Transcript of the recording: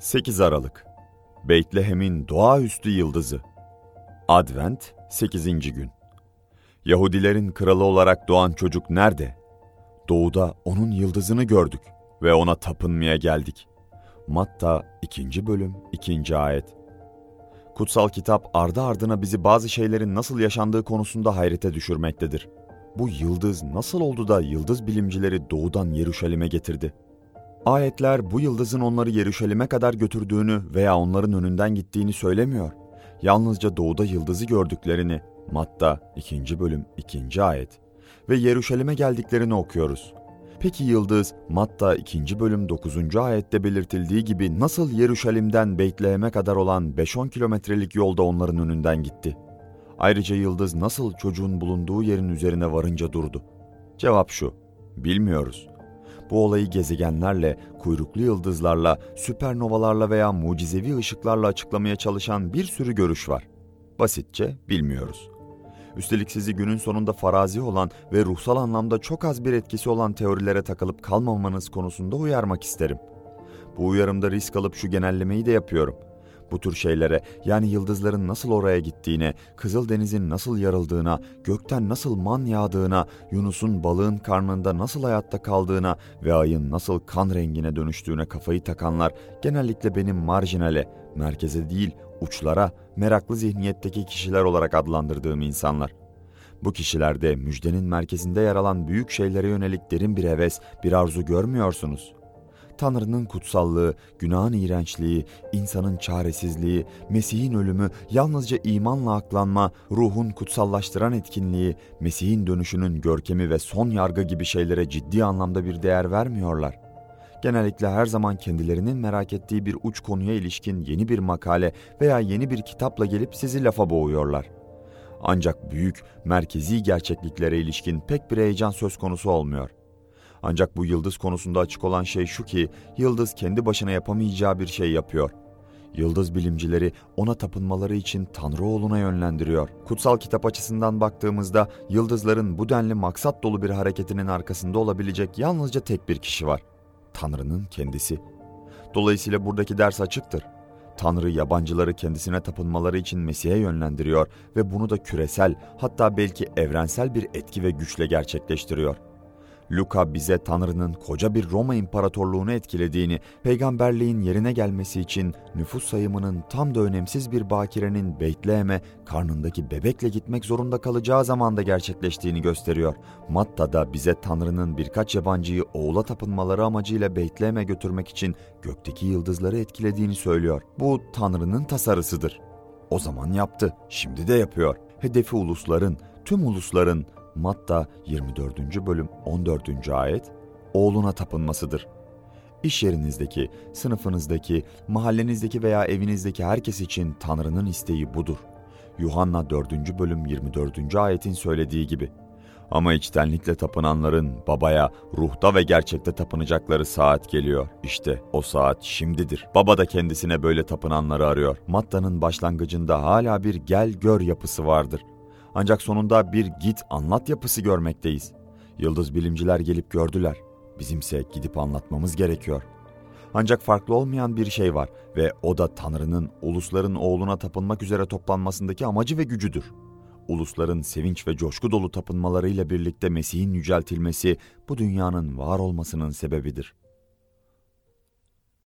8 Aralık Beytlehem'in doğaüstü yıldızı Advent 8. gün Yahudilerin kralı olarak doğan çocuk nerede? Doğuda onun yıldızını gördük ve ona tapınmaya geldik. Matta 2. bölüm 2. ayet Kutsal kitap ardı ardına bizi bazı şeylerin nasıl yaşandığı konusunda hayrete düşürmektedir. Bu yıldız nasıl oldu da yıldız bilimcileri doğudan Yeruşalim'e getirdi? Ayetler bu yıldızın onları Yeruşalim'e kadar götürdüğünü veya onların önünden gittiğini söylemiyor. Yalnızca doğuda yıldızı gördüklerini, Matta 2. bölüm 2. ayet ve Yeruşalim'e geldiklerini okuyoruz. Peki yıldız Matta 2. bölüm 9. ayette belirtildiği gibi nasıl Yeruşalim'den Beytlehem'e kadar olan 5-10 kilometrelik yolda onların önünden gitti? Ayrıca yıldız nasıl çocuğun bulunduğu yerin üzerine varınca durdu? Cevap şu, bilmiyoruz. Bu olayı gezegenlerle, kuyruklu yıldızlarla, süpernovalarla veya mucizevi ışıklarla açıklamaya çalışan bir sürü görüş var. Basitçe bilmiyoruz. Üstelik sizi günün sonunda farazi olan ve ruhsal anlamda çok az bir etkisi olan teorilere takılıp kalmamanız konusunda uyarmak isterim. Bu uyarımda risk alıp şu genellemeyi de yapıyorum. Bu tür şeylere yani yıldızların nasıl oraya gittiğine, Kızıldeniz'in nasıl yarıldığına, gökten nasıl man yağdığına, Yunus'un balığın karnında nasıl hayatta kaldığına ve ayın nasıl kan rengine dönüştüğüne kafayı takanlar genellikle benim marjinale, merkeze değil uçlara, meraklı zihniyetteki kişiler olarak adlandırdığım insanlar. Bu kişilerde müjdenin merkezinde yer alan büyük şeylere yönelik derin bir heves, bir arzu görmüyorsunuz. Tanrı'nın kutsallığı, günahın iğrençliği, insanın çaresizliği, Mesih'in ölümü, yalnızca imanla aklanma, ruhun kutsallaştıran etkinliği, Mesih'in dönüşünün görkemi ve son yargı gibi şeylere ciddi anlamda bir değer vermiyorlar. Genellikle her zaman kendilerinin merak ettiği bir uç konuya ilişkin yeni bir makale veya yeni bir kitapla gelip sizi lafa boğuyorlar. Ancak büyük, merkezi gerçekliklere ilişkin pek bir heyecan söz konusu olmuyor. Ancak bu yıldız konusunda açık olan şey şu ki, yıldız kendi başına yapamayacağı bir şey yapıyor. Yıldız bilimcileri ona tapınmaları için Tanrı oğluna yönlendiriyor. Kutsal kitap açısından baktığımızda yıldızların bu denli maksat dolu bir hareketinin arkasında olabilecek yalnızca tek bir kişi var. Tanrı'nın kendisi. Dolayısıyla buradaki ders açıktır. Tanrı yabancıları kendisine tapınmaları için Mesih'e yönlendiriyor ve bunu da küresel hatta belki evrensel bir etki ve güçle gerçekleştiriyor. Luka bize Tanrı'nın koca bir Roma İmparatorluğunu etkilediğini, peygamberliğin yerine gelmesi için nüfus sayımının tam da önemsiz bir bakirenin Beytlehem'e karnındaki bebekle gitmek zorunda kalacağı zamanda gerçekleştiğini gösteriyor. Matta da bize Tanrı'nın birkaç yabancıyı oğula tapınmaları amacıyla Beytlehem'e götürmek için gökteki yıldızları etkilediğini söylüyor. Bu Tanrı'nın tasarısıdır. O zaman yaptı, şimdi de yapıyor. Hedefi ulusların, tüm ulusların, Matta 24. bölüm 14. ayet oğluna tapınmasıdır. İş yerinizdeki, sınıfınızdaki, mahallenizdeki veya evinizdeki herkes için Tanrı'nın isteği budur. Yuhanna 4. bölüm 24. ayetin söylediği gibi. Ama içtenlikle tapınanların babaya, ruhta ve gerçekte tapınacakları saat geliyor. İşte o saat şimdidir. Baba da kendisine böyle tapınanları arıyor. Matta'nın başlangıcında hala bir gel gör yapısı vardır. Ancak sonunda bir git anlat yapısı görmekteyiz. Yıldız bilimciler gelip gördüler. Bizimse gidip anlatmamız gerekiyor. Ancak farklı olmayan bir şey var ve o da Tanrı'nın ulusların oğluna tapınmak üzere toplanmasındaki amacı ve gücüdür. Ulusların sevinç ve coşku dolu tapınmalarıyla birlikte Mesih'in yüceltilmesi bu dünyanın var olmasının sebebidir.